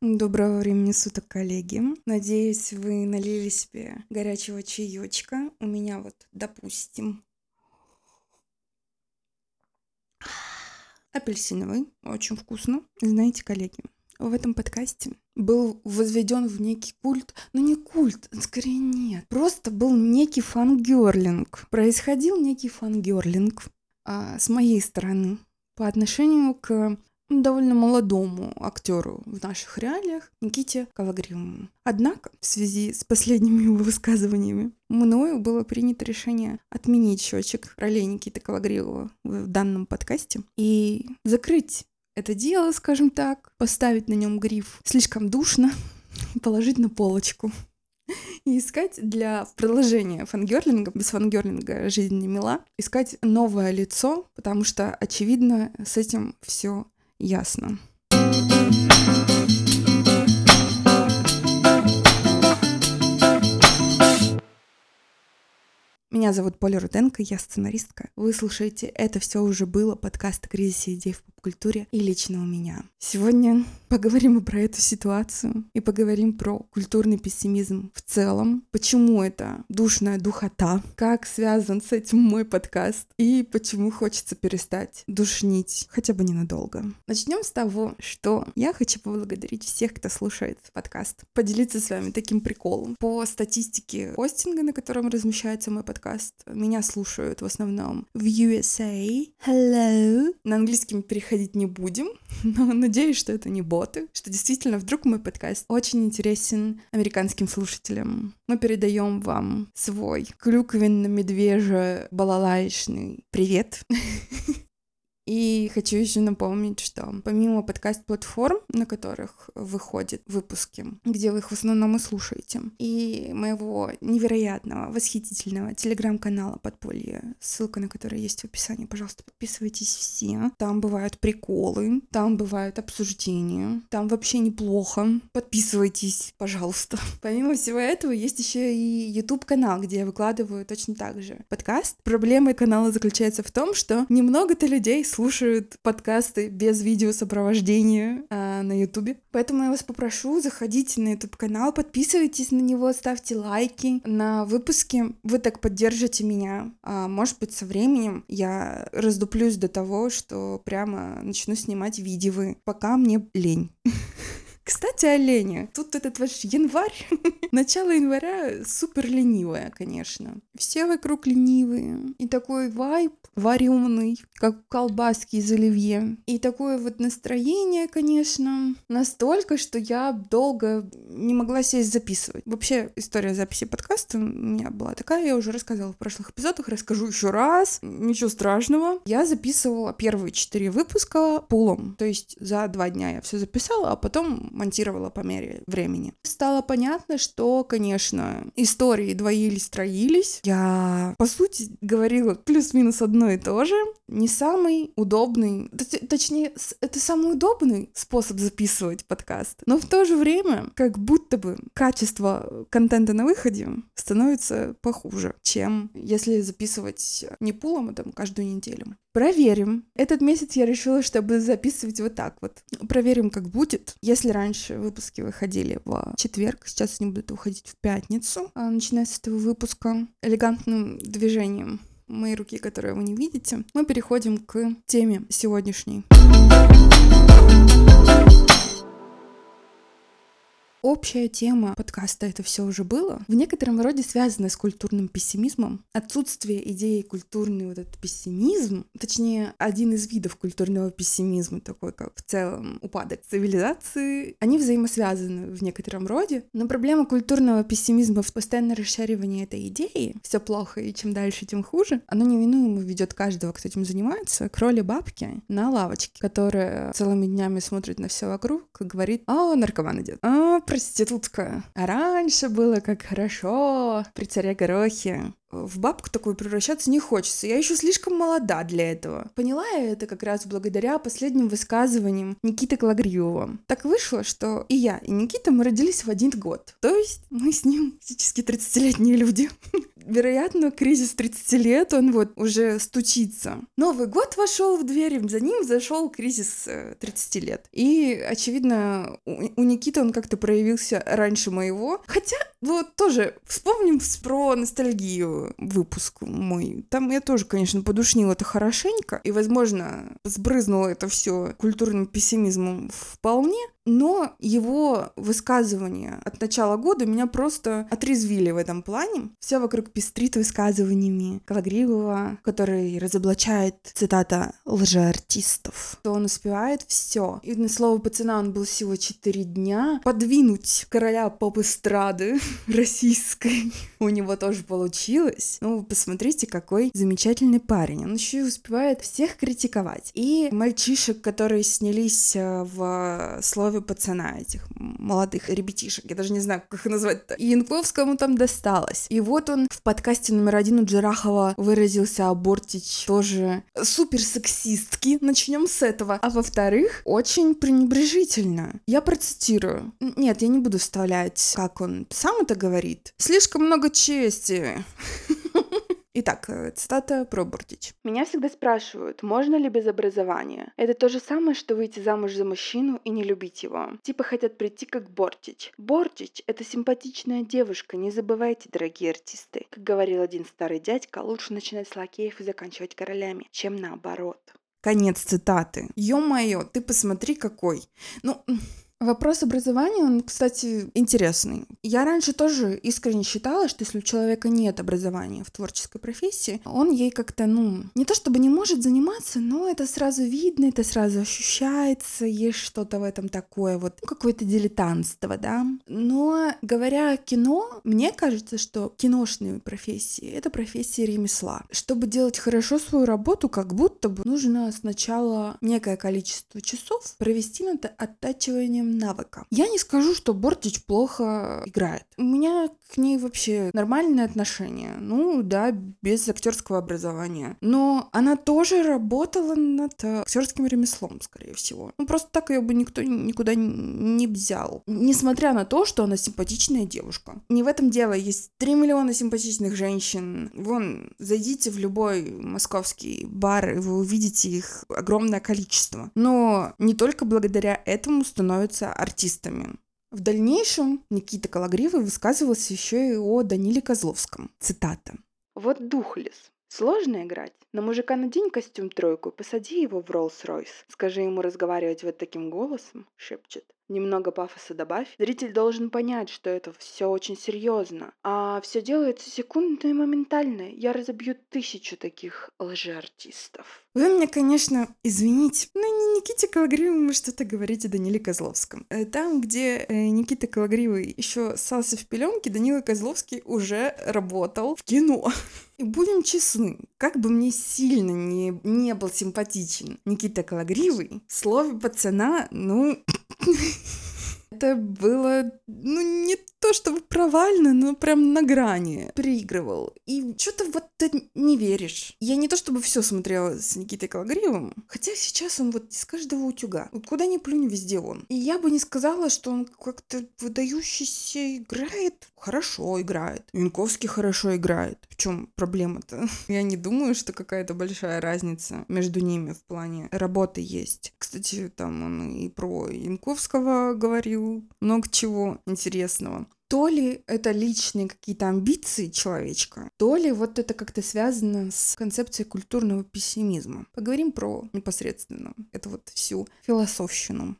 Доброго времени суток, коллеги. Надеюсь, вы налили себе горячего чаечка. У меня вот, допустим, апельсиновый, очень вкусно. Знаете, коллеги, в этом подкасте был возведен в некий культ, ну не культ, скорее нет, просто был некий фангерлинг. Происходил некий фангерлинг а, с моей стороны по отношению к довольно молодому актеру в наших реалиях Никите Калагривому. Однако, в связи с последними его высказываниями, мною было принято решение отменить счетчик ролей Никиты Калагривого в данном подкасте и закрыть это дело, скажем так, поставить на нем гриф «слишком душно», положить на полочку и искать для продолжения фангерлинга, без фангерлинга жизнь не мила, искать новое лицо, потому что, очевидно, с этим все ясно. Меня зовут Поля Руденко, я сценаристка. Вы слушаете «Это все уже было» подкаст о кризисе идей в культуре и лично у меня. Сегодня поговорим про эту ситуацию, и поговорим про культурный пессимизм в целом, почему это душная духота, как связан с этим мой подкаст, и почему хочется перестать душнить, хотя бы ненадолго. Начнем с того, что я хочу поблагодарить всех, кто слушает подкаст, поделиться с вами таким приколом. По статистике хостинга, на котором размещается мой подкаст, меня слушают в основном в USA. Hello. На английском переходить ходить не будем, но надеюсь, что это не боты, что действительно вдруг мой подкаст очень интересен американским слушателям. Мы передаем вам свой клюквенно-медвеже-балалаечный привет. И хочу еще напомнить, что помимо подкаст-платформ, на которых выходят выпуски, где вы их в основном и слушаете, и моего невероятного, восхитительного телеграм-канала Подполье, ссылка на который есть в описании, пожалуйста, подписывайтесь все. Там бывают приколы, там бывают обсуждения, там вообще неплохо. Подписывайтесь, пожалуйста. Помимо всего этого, есть еще и YouTube-канал, где я выкладываю точно так же подкаст. Проблема канала заключается в том, что немного-то людей слушают подкасты без видеосопровождения а, на Ютубе. Поэтому я вас попрошу, заходите на YouTube канал, подписывайтесь на него, ставьте лайки на выпуски. Вы так поддержите меня. А, может быть, со временем я раздуплюсь до того, что прямо начну снимать видео. Пока мне лень. Кстати, о лени. Тут этот ваш январь, начало января супер ленивое, конечно. Все вокруг ленивые. И такой вайб вареный, как колбаски из оливье. И такое вот настроение, конечно, настолько, что я долго не могла сесть записывать. Вообще, история записи подкаста у меня была такая, я уже рассказывала в прошлых эпизодах, расскажу еще раз, ничего страшного. Я записывала первые четыре выпуска пулом, то есть за два дня я все записала, а потом монтировала по мере времени. Стало понятно, что, конечно, истории двоились, троились. Я, по сути, говорила плюс-минус одно и то же. Не самый удобный, точнее, это самый удобный способ записывать подкаст. Но в то же время, как будто бы качество контента на выходе становится похуже, чем если записывать не пулом, а там каждую неделю. Проверим. Этот месяц я решила, что буду записывать вот так вот. Проверим, как будет. Если раньше выпуски выходили в четверг, сейчас они будут выходить в пятницу, а, начиная с этого выпуска элегантным движением моей руки, которые вы не видите, мы переходим к теме сегодняшней. Общая тема подкаста «Это все уже было» в некотором роде связана с культурным пессимизмом. Отсутствие идеи культурный вот этот пессимизм, точнее, один из видов культурного пессимизма, такой как в целом упадок цивилизации, они взаимосвязаны в некотором роде. Но проблема культурного пессимизма в постоянном расшаривании этой идеи, все плохо и чем дальше, тем хуже, оно неминуемо ведет каждого, кто этим занимается, к роли бабки на лавочке, которая целыми днями смотрит на все вокруг и говорит, а, наркоман идет, а, проститутка. А раньше было как хорошо при царе Горохе в бабку такую превращаться не хочется. Я еще слишком молода для этого. Поняла я это как раз благодаря последним высказываниям Никиты Калагриева. Так вышло, что и я, и Никита, мы родились в один год. То есть мы с ним физически 30-летние люди. вероятно, кризис 30 лет, он вот уже стучится. Новый год вошел в дверь, за ним зашел кризис 30 э, лет. И, очевидно, у Никиты он как-то проявился раньше моего. Хотя, вот тоже вспомним про ностальгию выпуск мой. Там я тоже, конечно, подушнила это хорошенько. И, возможно, сбрызнула это все культурным пессимизмом вполне. Но его высказывания от начала года меня просто отрезвили в этом плане. Все вокруг пестрит высказываниями Калагривого, который разоблачает, цитата, лжеартистов. То он успевает все. И на слово пацана он был всего 4 дня. Подвинуть короля поп-эстрады российской у него тоже получилось. Ну, посмотрите, какой замечательный парень. Он еще и успевает всех критиковать. И мальчишек, которые снялись э, в слове основе пацана этих молодых ребятишек. Я даже не знаю, как их назвать-то. Янковскому там досталось. И вот он в подкасте номер один у Джарахова выразился о Бортич тоже супер сексистки. Начнем с этого. А во-вторых, очень пренебрежительно. Я процитирую. Нет, я не буду вставлять, как он сам это говорит. Слишком много чести. Итак, э, цитата про Бортич. Меня всегда спрашивают, можно ли без образования. Это то же самое, что выйти замуж за мужчину и не любить его. Типа хотят прийти как Бортич. Бортич — это симпатичная девушка, не забывайте, дорогие артисты. Как говорил один старый дядька, лучше начинать с лакеев и заканчивать королями, чем наоборот. Конец цитаты. Ё-моё, ты посмотри какой. Ну, Вопрос образования, он, кстати, интересный. Я раньше тоже искренне считала, что если у человека нет образования в творческой профессии, он ей как-то, ну, не то чтобы не может заниматься, но это сразу видно, это сразу ощущается, есть что-то в этом такое, вот ну, какое-то дилетантство, да. Но говоря о кино, мне кажется, что киношные профессии — это профессии ремесла. Чтобы делать хорошо свою работу, как будто бы нужно сначала некое количество часов провести над оттачиванием навыка. Я не скажу, что Бортич плохо играет. У меня к ней вообще нормальное отношение. Ну да, без актерского образования. Но она тоже работала над актерским ремеслом, скорее всего. Ну просто так ее бы никто никуда не взял. Несмотря на то, что она симпатичная девушка. Не в этом дело. Есть 3 миллиона симпатичных женщин. Вон, зайдите в любой московский бар, и вы увидите их огромное количество. Но не только благодаря этому становится становятся артистами. В дальнейшем Никита Калагривый высказывался еще и о Даниле Козловском. Цитата. «Вот Духлес. Сложно играть. На мужика надень костюм тройку, посади его в Роллс-Ройс. Скажи ему разговаривать вот таким голосом, шепчет. Немного пафоса добавь. Зритель должен понять, что это все очень серьезно. А все делается секундно и моментально. Я разобью тысячу таких лжеартистов. Вы меня, конечно, извините, но не Никите Калагривому что-то говорите Даниле Козловском. Э, там, где э, Никита Калагривый еще ссался в пеленке, Данила Козловский уже работал в кино. И будем честны, как бы мне сильно не, не был симпатичен Никита Калагривый, слове пацана, ну, Это было, ну, не то чтобы провально, но прям на грани. Переигрывал. И что-то вот ты не веришь. Я не то чтобы все смотрела с Никитой Калагриевым, хотя сейчас он вот из каждого утюга. Вот куда ни плюнь, везде он. И я бы не сказала, что он как-то выдающийся играет. Хорошо играет. Янковский хорошо играет. В чем проблема-то? Я не думаю, что какая-то большая разница между ними в плане работы есть. Кстати, там он и про Янковского говорил, много чего интересного то ли это личные какие-то амбиции человечка, то ли вот это как-то связано с концепцией культурного пессимизма. Поговорим про непосредственно это вот всю философщину.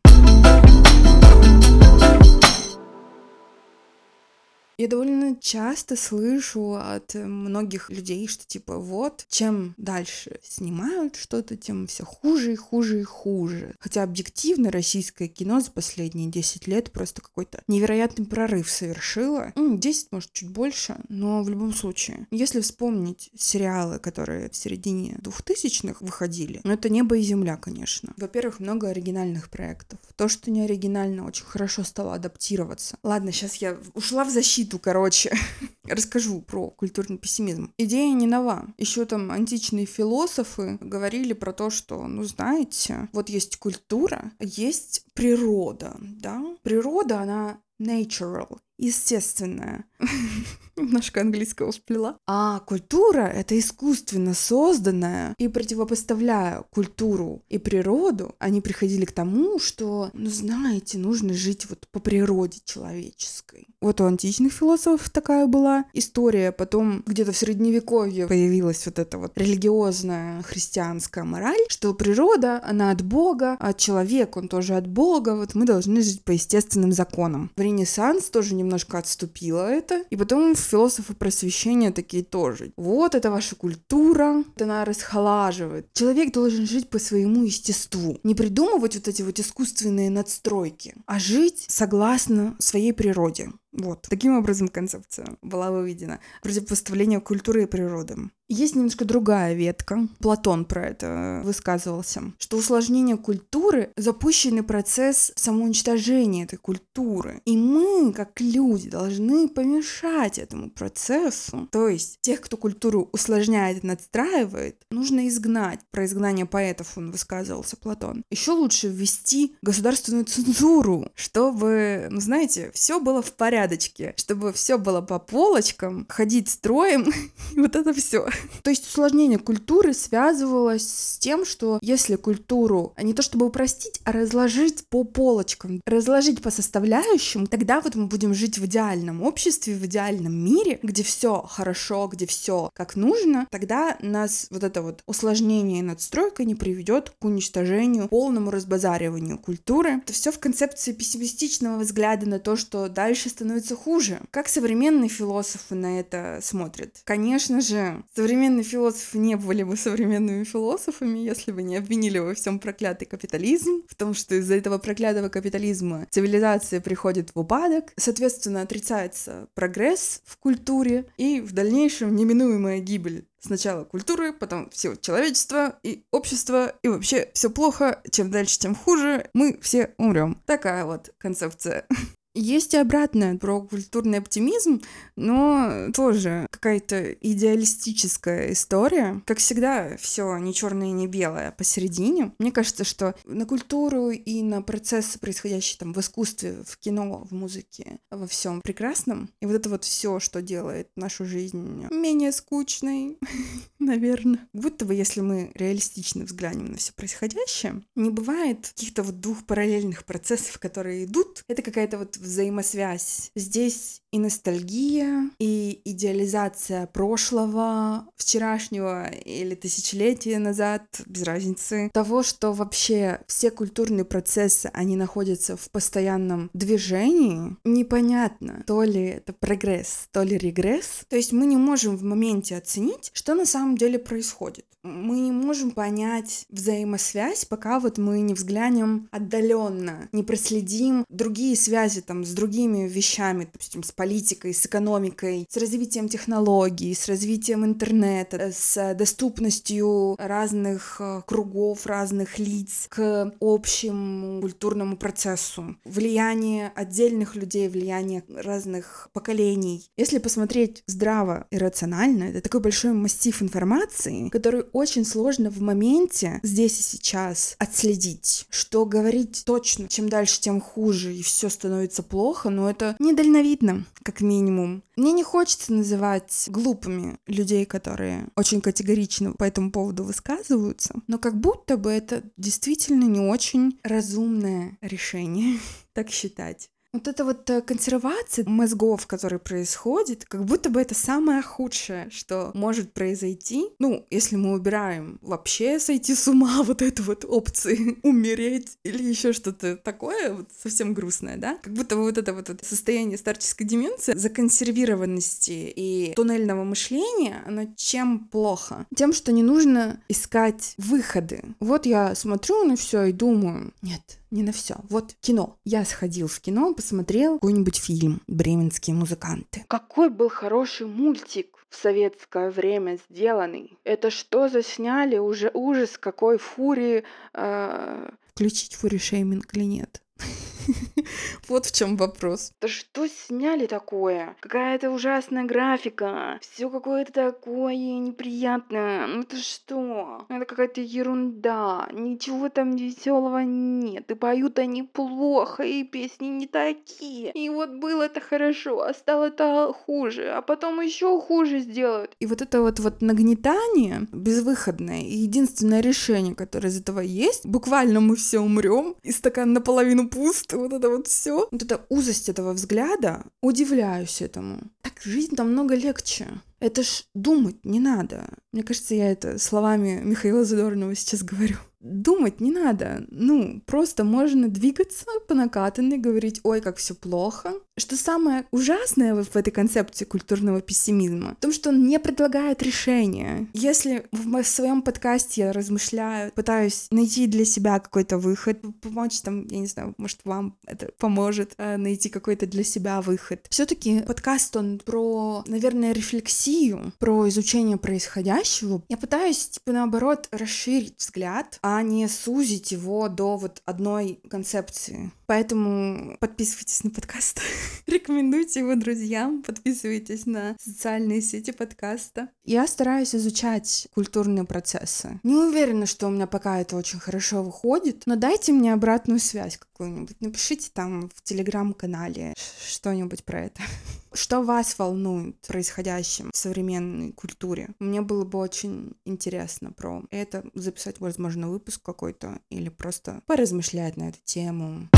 Я довольно часто слышу от многих людей, что типа вот, чем дальше снимают что-то, тем все хуже и хуже и хуже. Хотя объективно российское кино за последние 10 лет просто какой-то невероятный прорыв совершило. 10, может, чуть больше, но в любом случае. Если вспомнить сериалы, которые в середине 2000-х выходили, ну это «Небо и земля», конечно. Во-первых, много оригинальных проектов. То, что не оригинально, очень хорошо стало адаптироваться. Ладно, сейчас я ушла в защиту защиту, короче, расскажу про культурный пессимизм. Идея не нова. Еще там античные философы говорили про то, что, ну, знаете, вот есть культура, есть природа, да? Природа, она natural, естественная. немножко английского вплела. А культура — это искусственно созданная. И противопоставляя культуру и природу, они приходили к тому, что, ну знаете, нужно жить вот по природе человеческой. Вот у античных философов такая была история. Потом где-то в Средневековье появилась вот эта вот религиозная христианская мораль, что природа, она от Бога, а человек, он тоже от Бога, вот мы должны жить по естественным законам. В Ренессанс тоже немножко отступило это, и потом философы просвещения такие тоже. Вот это ваша культура, она расхолаживает. Человек должен жить по своему естеству. Не придумывать вот эти вот искусственные надстройки, а жить согласно своей природе. Вот. Таким образом концепция была выведена. Противопоставление культуры и природы. Есть немножко другая ветка. Платон про это высказывался, что усложнение культуры — запущенный процесс самоуничтожения этой культуры. И мы, как люди, должны помешать этому процессу. То есть тех, кто культуру усложняет и надстраивает, нужно изгнать. Про изгнание поэтов он высказывался, Платон. Еще лучше ввести государственную цензуру, чтобы, ну знаете, все было в порядочке, чтобы все было по полочкам, ходить строем, вот это все. То есть усложнение культуры связывалось с тем, что если культуру не то чтобы упростить, а разложить по полочкам, разложить по составляющим, тогда вот мы будем жить в идеальном обществе, в идеальном мире, где все хорошо, где все как нужно, тогда нас вот это вот усложнение и надстройка не приведет к уничтожению, полному разбазариванию культуры. Это все в концепции пессимистичного взгляда на то, что дальше становится хуже. Как современные философы на это смотрят? Конечно же, современные философы не были бы современными философами, если бы не обвинили во всем проклятый капитализм, в том, что из-за этого проклятого капитализма цивилизация приходит в упадок, соответственно, отрицается прогресс в культуре и в дальнейшем неминуемая гибель Сначала культуры, потом все человечество и общество, и вообще все плохо. Чем дальше, тем хуже. Мы все умрем. Такая вот концепция. Есть и обратное про культурный оптимизм, но тоже какая-то идеалистическая история. Как всегда, все не черное и не белое, посередине. Мне кажется, что на культуру и на процессы, происходящие там в искусстве, в кино, в музыке, во всем прекрасном. И вот это вот все, что делает нашу жизнь менее скучной, наверное. Будто бы, если мы реалистично взглянем на все происходящее, не бывает каких-то вот двух параллельных процессов, которые идут. Это какая-то вот взаимосвязь. Здесь и ностальгия, и идеализация прошлого, вчерашнего или тысячелетия назад, без разницы. Того, что вообще все культурные процессы, они находятся в постоянном движении, непонятно, то ли это прогресс, то ли регресс. То есть мы не можем в моменте оценить, что на самом деле происходит. Мы не можем понять взаимосвязь, пока вот мы не взглянем отдаленно, не проследим другие связи там с другими вещами, допустим, с политикой, с экономикой, с развитием технологий, с развитием интернета, с доступностью разных э, кругов, разных лиц к общему культурному процессу, влияние отдельных людей, влияние разных поколений. Если посмотреть здраво и рационально, это такой большой массив информации, который очень сложно в моменте, здесь и сейчас, отследить, что говорить точно, чем дальше, тем хуже, и все становится плохо, но это недальновидно, как минимум. Мне не хочется называть глупыми людей, которые очень категорично по этому поводу высказываются, но как будто бы это действительно не очень разумное решение так считать. Вот эта вот э, консервация мозгов, которая происходит, как будто бы это самое худшее, что может произойти. Ну, если мы убираем вообще сойти с ума вот эту вот опции, умереть или еще что-то такое, вот совсем грустное, да? Как будто бы вот это вот состояние старческой деменции, законсервированности и туннельного мышления, оно чем плохо? Тем, что не нужно искать выходы. Вот я смотрю на все и думаю, нет, не на все. Вот кино. Я сходил в кино, посмотрел какой-нибудь фильм «Бременские музыканты». Какой был хороший мультик в советское время сделанный. Это что засняли? Уже ужас, какой фури. Э... Включить фури шейминг или нет? Вот в чем вопрос. Да что сняли такое? Какая-то ужасная графика. Все какое-то такое неприятное. Ну это что? Это какая-то ерунда. Ничего там веселого нет. И поют они плохо, и песни не такие. И вот было это хорошо, а стало это хуже, а потом еще хуже сделают. И вот это вот, вот нагнетание безвыходное и единственное решение, которое из этого есть, буквально мы все умрем, и стакан наполовину пуст, вот это вот все. Вот эта узость этого взгляда, удивляюсь этому. Так жизнь там много легче. Это ж думать не надо. Мне кажется, я это словами Михаила Задорнова сейчас говорю думать не надо. Ну, просто можно двигаться по накатанной, говорить, ой, как все плохо. Что самое ужасное в этой концепции культурного пессимизма, в том, что он не предлагает решения. Если в своем подкасте я размышляю, пытаюсь найти для себя какой-то выход, помочь там, я не знаю, может, вам это поможет э, найти какой-то для себя выход. Все-таки подкаст, он про, наверное, рефлексию, про изучение происходящего. Я пытаюсь, типа, наоборот, расширить взгляд, а не сузить его до вот одной концепции. Поэтому подписывайтесь на подкаст, рекомендуйте его друзьям, подписывайтесь на социальные сети подкаста. Я стараюсь изучать культурные процессы. Не уверена, что у меня пока это очень хорошо выходит, но дайте мне обратную связь какую-нибудь. Напишите там в телеграм-канале что-нибудь про это. Что вас волнует в происходящем в современной культуре? Мне было бы очень интересно про это записать, возможно, выпуск какой-то или просто поразмышлять на эту тему.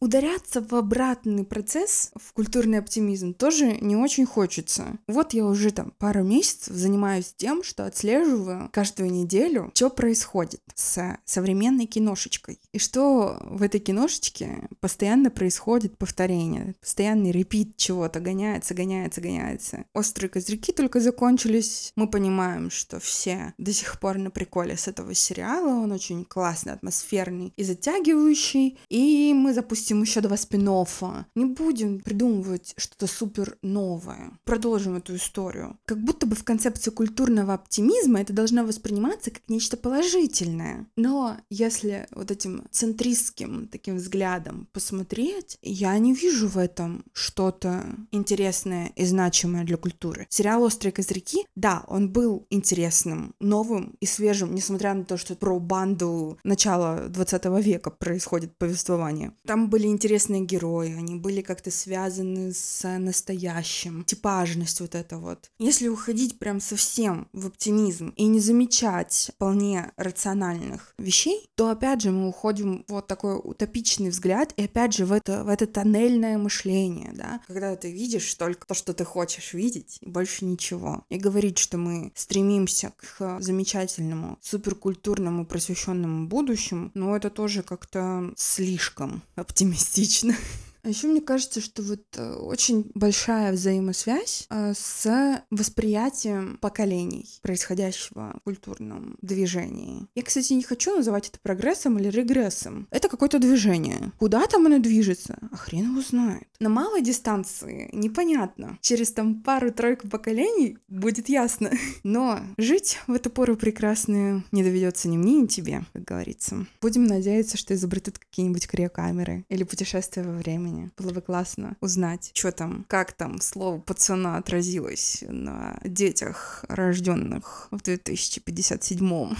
Ударяться в обратный процесс, в культурный оптимизм, тоже не очень хочется. Вот я уже там пару месяцев занимаюсь тем, что отслеживаю каждую неделю, что происходит с современной киношечкой. И что в этой киношечке постоянно происходит повторение, постоянный репит чего-то, гоняется, гоняется, гоняется. «Острые козырьки» только закончились. Мы понимаем, что все до сих пор на приколе с этого сериала. Он очень классный, атмосферный и затягивающий. И мы запустили допустим, еще два спин -оффа. Не будем придумывать что-то супер новое. Продолжим эту историю. Как будто бы в концепции культурного оптимизма это должно восприниматься как нечто положительное. Но если вот этим центристским таким взглядом посмотреть, я не вижу в этом что-то интересное и значимое для культуры. Сериал «Острые козырьки», да, он был интересным, новым и свежим, несмотря на то, что про банду начала 20 века происходит повествование. Там были были интересные герои, они были как-то связаны с настоящим, типажность вот это вот. Если уходить прям совсем в оптимизм и не замечать вполне рациональных вещей, то опять же мы уходим в вот такой утопичный взгляд и опять же в это, в это тоннельное мышление, да, когда ты видишь только то, что ты хочешь видеть, и больше ничего. И говорить, что мы стремимся к замечательному, суперкультурному, просвещенному будущему, но это тоже как-то слишком оптимистично оптимистично. А еще мне кажется, что вот э, очень большая взаимосвязь э, с восприятием поколений происходящего в культурном движении. Я, кстати, не хочу называть это прогрессом или регрессом. Это какое-то движение. Куда там оно движется? А хрен его знает. На малой дистанции непонятно. Через там пару-тройку поколений будет ясно. Но жить в эту пору прекрасную не доведется ни мне, ни тебе, как говорится. Будем надеяться, что изобретут какие-нибудь криокамеры или путешествия во времени. Было бы классно узнать, что там, как там слово пацана отразилось на детях, рожденных в 2057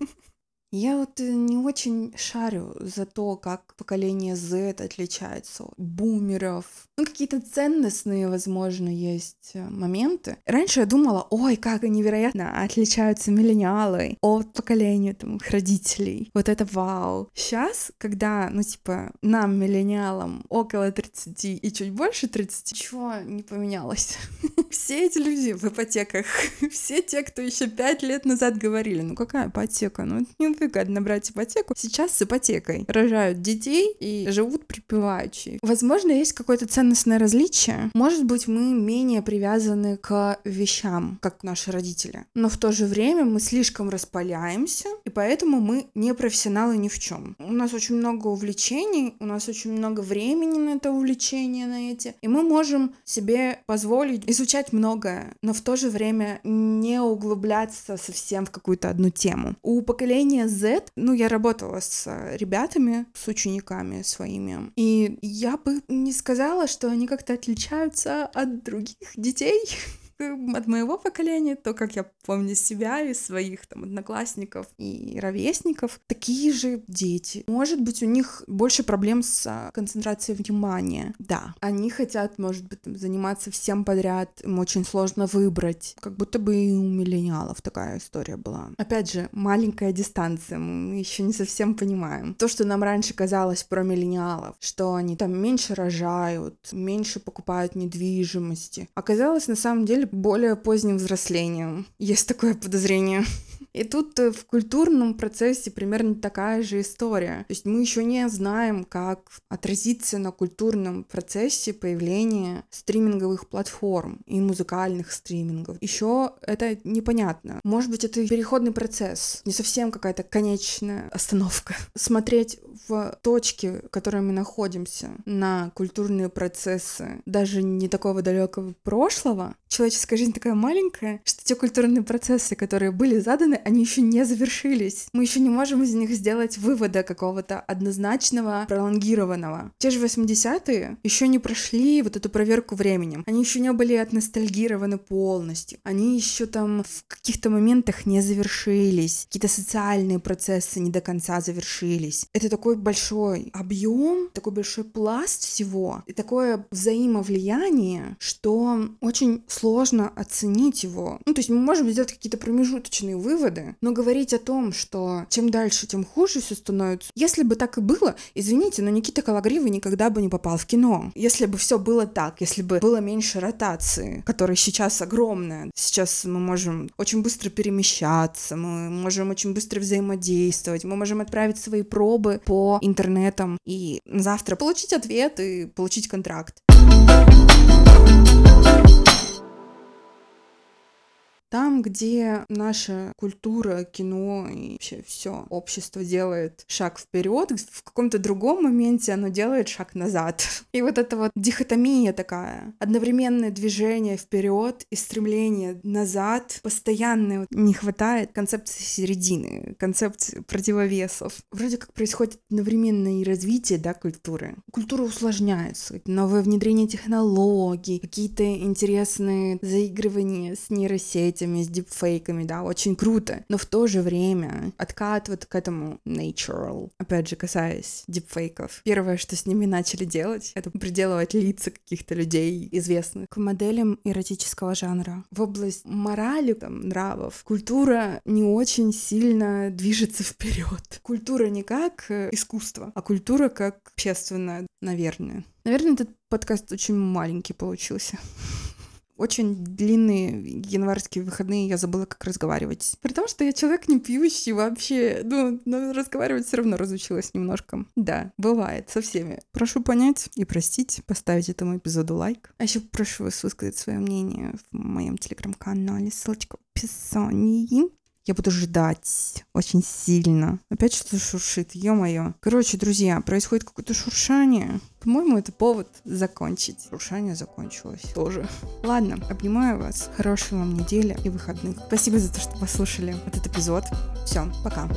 Я вот э, не очень шарю за то, как поколение Z отличается от бумеров. Ну, какие-то ценностные, возможно, есть э, моменты. Раньше я думала, ой, как они невероятно отличаются миллениалы от поколения там их родителей. Вот это вау. Сейчас, когда, ну, типа, нам, миллениалам, около 30 и чуть больше 30, ничего не поменялось. Все эти люди в ипотеках, все те, кто еще пять лет назад говорили, ну какая ипотека, ну это не выгодно брать ипотеку. Сейчас с ипотекой рожают детей и живут припеваючи. Возможно, есть какое-то ценностное различие. Может быть, мы менее привязаны к вещам, как наши родители. Но в то же время мы слишком распаляемся, и поэтому мы не профессионалы ни в чем. У нас очень много увлечений, у нас очень много времени на это увлечение, на эти, и мы можем себе позволить изучать многое, но в то же время не углубляться совсем в какую-то одну тему. У поколения Z. Ну, я работала с э, ребятами, с учениками своими, и я бы не сказала, что они как-то отличаются от других детей. от моего поколения, то, как я помню себя и своих там одноклассников и ровесников, такие же дети. Может быть, у них больше проблем с концентрацией внимания. Да, они хотят, может быть, там, заниматься всем подряд, им очень сложно выбрать. Как будто бы и у миллениалов такая история была. Опять же, маленькая дистанция, мы еще не совсем понимаем. То, что нам раньше казалось про миллениалов, что они там меньше рожают, меньше покупают недвижимости, оказалось на самом деле более поздним взрослением. Есть такое подозрение. И тут э, в культурном процессе примерно такая же история. То есть мы еще не знаем, как отразится на культурном процессе появление стриминговых платформ и музыкальных стримингов. Еще это непонятно. Может быть, это переходный процесс, не совсем какая-то конечная остановка. Смотреть в точке, в которой мы находимся, на культурные процессы даже не такого далекого прошлого, человеческая жизнь такая маленькая, что те культурные процессы, которые были заданы, они еще не завершились. Мы еще не можем из них сделать вывода какого-то однозначного, пролонгированного. Те же 80-е еще не прошли вот эту проверку временем. Они еще не были отностальгированы полностью. Они еще там в каких-то моментах не завершились. Какие-то социальные процессы не до конца завершились. Это такой большой объем, такой большой пласт всего и такое взаимовлияние, что очень сложно оценить его. Ну, то есть мы можем сделать какие-то промежуточные выводы, но говорить о том, что чем дальше, тем хуже все становится. Если бы так и было, извините, но Никита Калагривый никогда бы не попал в кино. Если бы все было так, если бы было меньше ротации, которая сейчас огромная. Сейчас мы можем очень быстро перемещаться, мы можем очень быстро взаимодействовать, мы можем отправить свои пробы по интернетам и завтра получить ответ и получить контракт. Там, где наша культура, кино и вообще все общество делает шаг вперед, в каком-то другом моменте оно делает шаг назад. И вот эта вот дихотомия такая, одновременное движение вперед и стремление назад, постоянно не хватает концепции середины, концепции противовесов. Вроде как происходит одновременное развитие, да, культуры. Культура усложняется, новое внедрение технологий, какие-то интересные заигрывания с нейросетями, этими, с дипфейками, да, очень круто. Но в то же время откат вот к этому natural, опять же, касаясь дипфейков. Первое, что с ними начали делать, это приделывать лица каких-то людей известных к моделям эротического жанра. В область морали, там, нравов, культура не очень сильно движется вперед. Культура не как э, искусство, а культура как общественная, наверное. Наверное, этот подкаст очень маленький получился. Очень длинные январские выходные я забыла, как разговаривать. При том, что я человек не пьющий вообще. Ну, но разговаривать все равно разучилась немножко. Да, бывает со всеми. Прошу понять и простить, поставить этому эпизоду лайк. А еще прошу вас высказать свое мнение в моем телеграм-канале. Ссылочка в описании. Я буду ждать очень сильно. Опять что-то шуршит, ё-моё. Короче, друзья, происходит какое-то шуршание. По-моему, это повод закончить. Шуршание закончилось тоже. Ладно, обнимаю вас. Хорошей вам недели и выходных. Спасибо за то, что послушали этот эпизод. Все, пока.